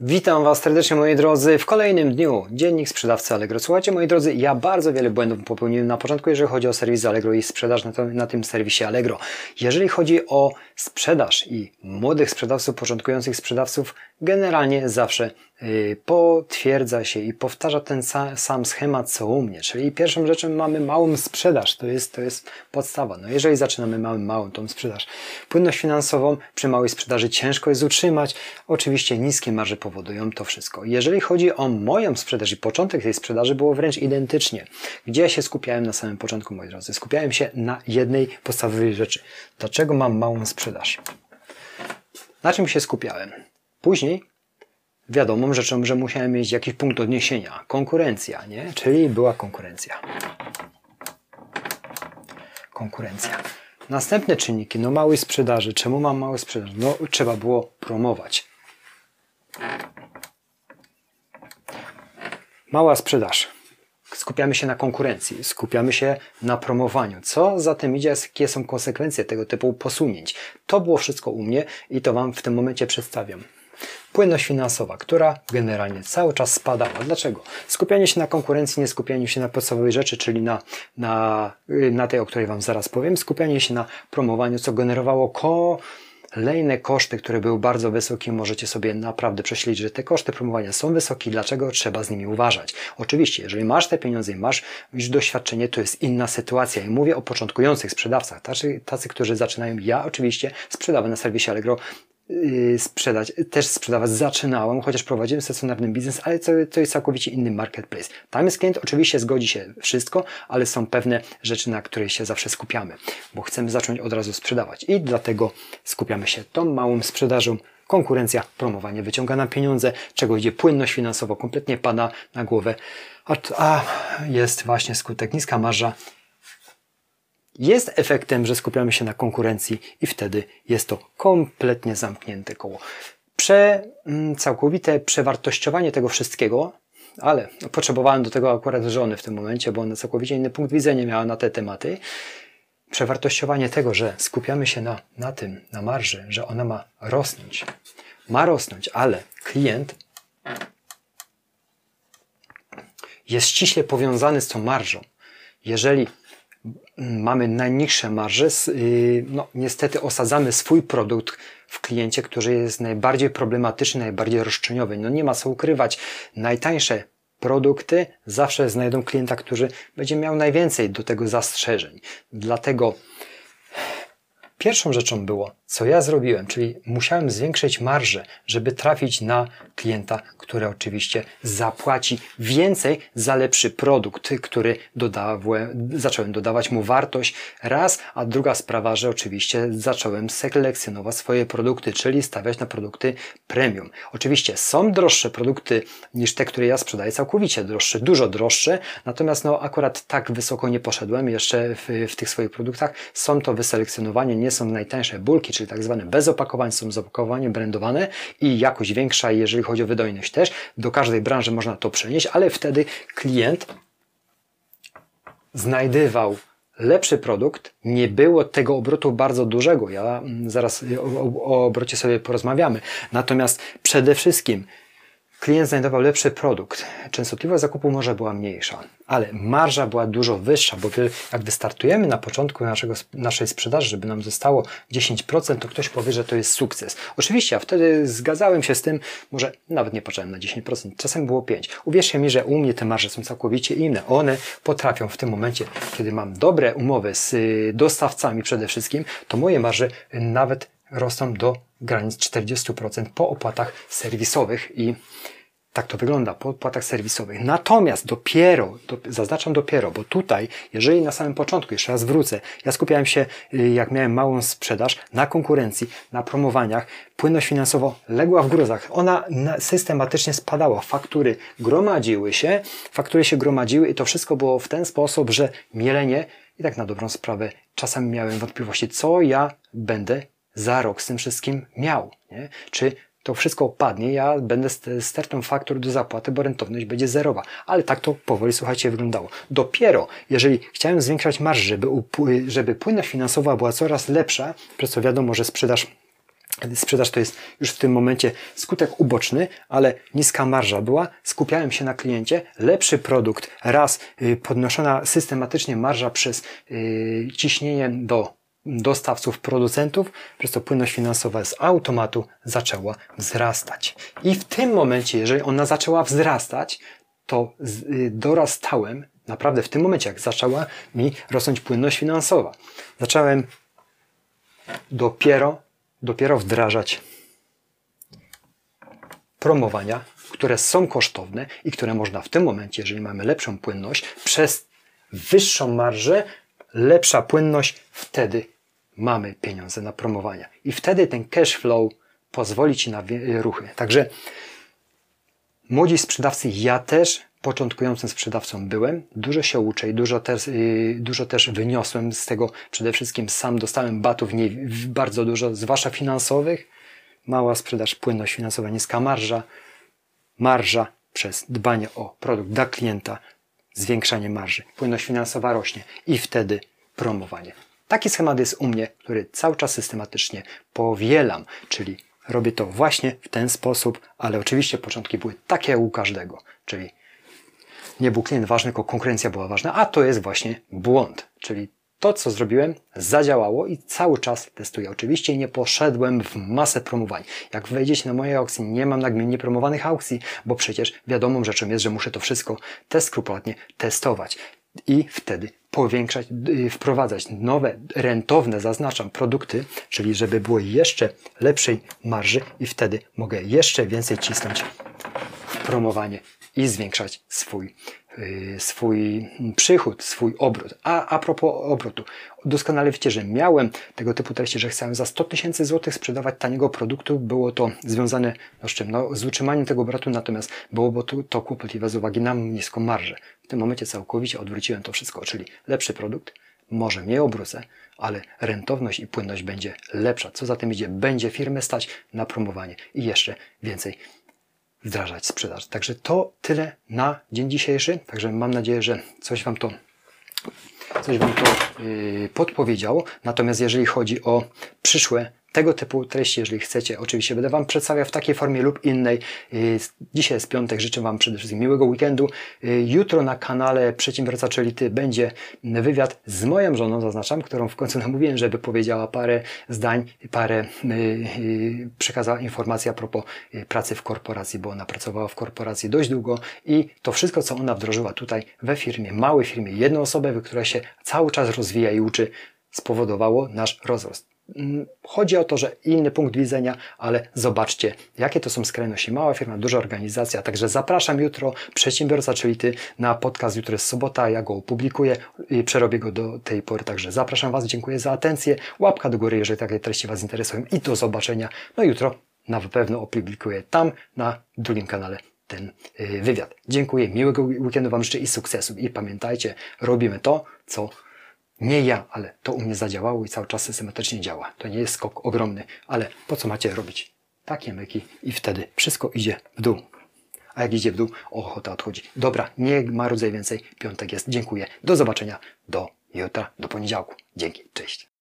Witam Was serdecznie moi drodzy w kolejnym dniu Dziennik Sprzedawcy Allegro. Słuchajcie moi drodzy, ja bardzo wiele błędów popełniłem na początku, jeżeli chodzi o serwis Allegro i sprzedaż na, to, na tym serwisie Allegro. Jeżeli chodzi o sprzedaż i młodych sprzedawców, początkujących sprzedawców, generalnie zawsze yy, potwierdza się i powtarza ten sa, sam schemat co u mnie. Czyli pierwszą rzeczą mamy małą sprzedaż, to jest, to jest podstawa. No jeżeli zaczynamy małą, małą tą sprzedaż. Płynność finansową przy małej sprzedaży ciężko jest utrzymać. Oczywiście niskie marże powodują to wszystko. Jeżeli chodzi o moją sprzedaż i początek tej sprzedaży było wręcz identycznie. Gdzie ja się skupiałem na samym początku, moi drodzy? Skupiałem się na jednej podstawowej rzeczy. Dlaczego mam małą sprzedaż? Na czym się skupiałem? Później wiadomą rzeczą, że musiałem mieć jakiś punkt odniesienia. Konkurencja, nie? Czyli była konkurencja. Konkurencja. Następne czynniki, no małej sprzedaży. Czemu mam małe sprzedaż? No trzeba było promować. Mała sprzedaż. Skupiamy się na konkurencji, skupiamy się na promowaniu. Co za tym idzie, jakie są konsekwencje tego typu posunięć? To było wszystko u mnie i to Wam w tym momencie przedstawiam. Płynność finansowa, która generalnie cały czas spadała. Dlaczego? Skupianie się na konkurencji, nie skupianie się na podstawowej rzeczy, czyli na, na, na tej, o której Wam zaraz powiem, skupianie się na promowaniu, co generowało ko Kolejne koszty, które były bardzo wysokie, możecie sobie naprawdę prześledzić, że te koszty promowania są wysokie, dlaczego trzeba z nimi uważać. Oczywiście, jeżeli masz te pieniądze i masz już doświadczenie, to jest inna sytuacja. I mówię o początkujących sprzedawcach, tacy, tacy którzy zaczynają. Ja oczywiście sprzedawę na serwisie Allegro sprzedać, też sprzedawać zaczynałem, chociaż prowadziłem stacjonarny biznes, ale to, to jest całkowicie inny marketplace. Tam jest klient, oczywiście zgodzi się wszystko, ale są pewne rzeczy, na które się zawsze skupiamy, bo chcemy zacząć od razu sprzedawać i dlatego skupiamy się tą małą sprzedażą. Konkurencja, promowanie wyciąga nam pieniądze, czego idzie płynność finansowo kompletnie pada na głowę, a, a jest właśnie skutek niska marża jest efektem, że skupiamy się na konkurencji i wtedy jest to kompletnie zamknięte koło. Prze, mm, całkowite przewartościowanie tego wszystkiego, ale potrzebowałem do tego akurat żony w tym momencie, bo ona całkowicie inny punkt widzenia miała na te tematy. Przewartościowanie tego, że skupiamy się na, na tym, na marży, że ona ma rosnąć. Ma rosnąć, ale klient jest ściśle powiązany z tą marżą. Jeżeli mamy najniższe marże, y, no niestety osadzamy swój produkt w kliencie, który jest najbardziej problematyczny, najbardziej roszczeniowy. No nie ma co ukrywać. Najtańsze produkty zawsze znajdą klienta, który będzie miał najwięcej do tego zastrzeżeń. Dlatego pierwszą rzeczą było, co ja zrobiłem, czyli musiałem zwiększyć marżę, żeby trafić na klienta, który oczywiście zapłaci więcej za lepszy produkt, który dodałem, zacząłem dodawać mu wartość raz, a druga sprawa, że oczywiście zacząłem selekcjonować swoje produkty, czyli stawiać na produkty premium. Oczywiście są droższe produkty niż te, które ja sprzedaję, całkowicie droższe, dużo droższe, natomiast no akurat tak wysoko nie poszedłem jeszcze w, w tych swoich produktach. Są to wyselekcjonowanie, nie są najtańsze bulki, czyli tak zwane bez opakowań, są z opakowaniem brandowane i jakość większa, jeżeli chodzi o wydajność też. Do każdej branży można to przenieść, ale wtedy klient znajdywał lepszy produkt, nie było tego obrotu bardzo dużego. Ja mm, zaraz o, o obrocie sobie porozmawiamy. Natomiast przede wszystkim klient znajdował lepszy produkt. Częstotliwość zakupu może była mniejsza, ale marża była dużo wyższa, bo jak wystartujemy na początku naszego, naszej sprzedaży, żeby nam zostało 10%, to ktoś powie, że to jest sukces. Oczywiście, a wtedy zgadzałem się z tym, może nawet nie patrzyłem na 10%, czasem było 5%. Uwierzcie mi, że u mnie te marże są całkowicie inne. One potrafią w tym momencie, kiedy mam dobre umowy z y, dostawcami przede wszystkim, to moje marże nawet rosną do granic 40% po opłatach serwisowych i tak to wygląda po opłatach serwisowych. Natomiast dopiero, do, zaznaczam dopiero, bo tutaj, jeżeli na samym początku, jeszcze raz wrócę, ja skupiałem się, y, jak miałem małą sprzedaż, na konkurencji, na promowaniach, płynność finansowo legła w gruzach. Ona systematycznie spadała. Faktury gromadziły się, faktury się gromadziły i to wszystko było w ten sposób, że mielenie i tak na dobrą sprawę czasami miałem wątpliwości, co ja będę za rok z tym wszystkim miał. Nie? Czy to wszystko opadnie, ja będę stertą faktur do zapłaty, bo rentowność będzie zerowa. Ale tak to powoli, słuchajcie, wyglądało. Dopiero, jeżeli chciałem zwiększać marż, żeby, żeby płynność finansowa była coraz lepsza, przez co wiadomo, że sprzedaż Sprzedaż to jest już w tym momencie skutek uboczny, ale niska marża była. Skupiałem się na kliencie, lepszy produkt, raz y, podnoszona systematycznie marża przez yy, ciśnienie do dostawców, producentów, przez to płynność finansowa z automatu zaczęła wzrastać. I w tym momencie, jeżeli ona zaczęła wzrastać, to y, dorastałem, naprawdę w tym momencie, jak zaczęła mi rosnąć płynność finansowa, zacząłem dopiero dopiero wdrażać promowania, które są kosztowne i które można w tym momencie, jeżeli mamy lepszą płynność, przez wyższą marżę, lepsza płynność, wtedy mamy pieniądze na promowania. I wtedy ten cash flow pozwoli Ci na ruchy. Także młodzi sprzedawcy, ja też początkującym sprzedawcą byłem, dużo się uczę i dużo też, yy, dużo też wyniosłem z tego. Przede wszystkim sam dostałem batów nie, bardzo dużo, zwłaszcza finansowych. Mała sprzedaż, płynność finansowa, niska marża. Marża przez dbanie o produkt dla klienta, zwiększanie marży. Płynność finansowa rośnie i wtedy promowanie. Taki schemat jest u mnie, który cały czas systematycznie powielam, czyli robię to właśnie w ten sposób, ale oczywiście początki były takie jak u każdego, czyli nie był klient ważny, tylko konkurencja była ważna, a to jest właśnie błąd. Czyli to, co zrobiłem, zadziałało i cały czas testuję. Oczywiście nie poszedłem w masę promowań. Jak wejdziecie na moje aukcje, nie mam nagminnie promowanych aukcji, bo przecież wiadomą rzeczą jest, że muszę to wszystko te skrupulatnie testować. I wtedy powiększać, y, wprowadzać nowe, rentowne, zaznaczam, produkty, czyli żeby było jeszcze lepszej marży i wtedy mogę jeszcze więcej cisnąć w promowanie i zwiększać swój, swój przychód, swój obrót. A a propos obrotu, doskonale wiecie, że miałem tego typu treści, że chciałem za 100 tysięcy złotych sprzedawać taniego produktu. Było to związane no, z czym? No, z utrzymaniem tego obrotu, natomiast byłoby to, to kłopotliwe z uwagi na niską marżę. W tym momencie całkowicie odwróciłem to wszystko, czyli lepszy produkt, może mniej obrócę, ale rentowność i płynność będzie lepsza. Co za tym idzie? Będzie firmę stać na promowanie i jeszcze więcej wdrażać sprzedaż. Także to tyle na dzień dzisiejszy. Także mam nadzieję, że coś Wam to coś Wam to yy, podpowiedziało. Natomiast jeżeli chodzi o przyszłe tego typu treści, jeżeli chcecie, oczywiście będę Wam przedstawiał w takiej formie lub innej. Y, dzisiaj jest piątek, życzę Wam przede wszystkim miłego weekendu. Y, jutro na kanale Przedsiębiorca czyli Ty będzie wywiad z moją żoną, zaznaczam, którą w końcu namówiłem, żeby powiedziała parę zdań, parę y, przekazała informacje a propos pracy w korporacji, bo ona pracowała w korporacji dość długo i to wszystko, co ona wdrożyła tutaj we firmie, małej firmie, jednoosobowej, która się cały czas rozwija i uczy, spowodowało nasz rozrost. Mm, chodzi o to, że inny punkt widzenia, ale zobaczcie, jakie to są skrajności. Mała firma, duża organizacja. Także zapraszam jutro, przedsiębiorca, czyli ty, na podcast. Jutro jest sobota, ja go opublikuję i przerobię go do tej pory. Także zapraszam Was, dziękuję za atencję. Łapka do góry, jeżeli takie treści Was interesują i do zobaczenia. No jutro na pewno opublikuję tam na drugim kanale ten y, wywiad. Dziękuję, miłego weekendu Wam życzę i sukcesu. I pamiętajcie, robimy to, co nie ja, ale to u mnie zadziałało i cały czas systematycznie działa. To nie jest skok ogromny, ale po co macie robić takie myki i wtedy wszystko idzie w dół. A jak idzie w dół, ochota odchodzi. Dobra, nie marudzaj więcej. Piątek jest. Dziękuję. Do zobaczenia. Do jutra, do poniedziałku. Dzięki. Cześć.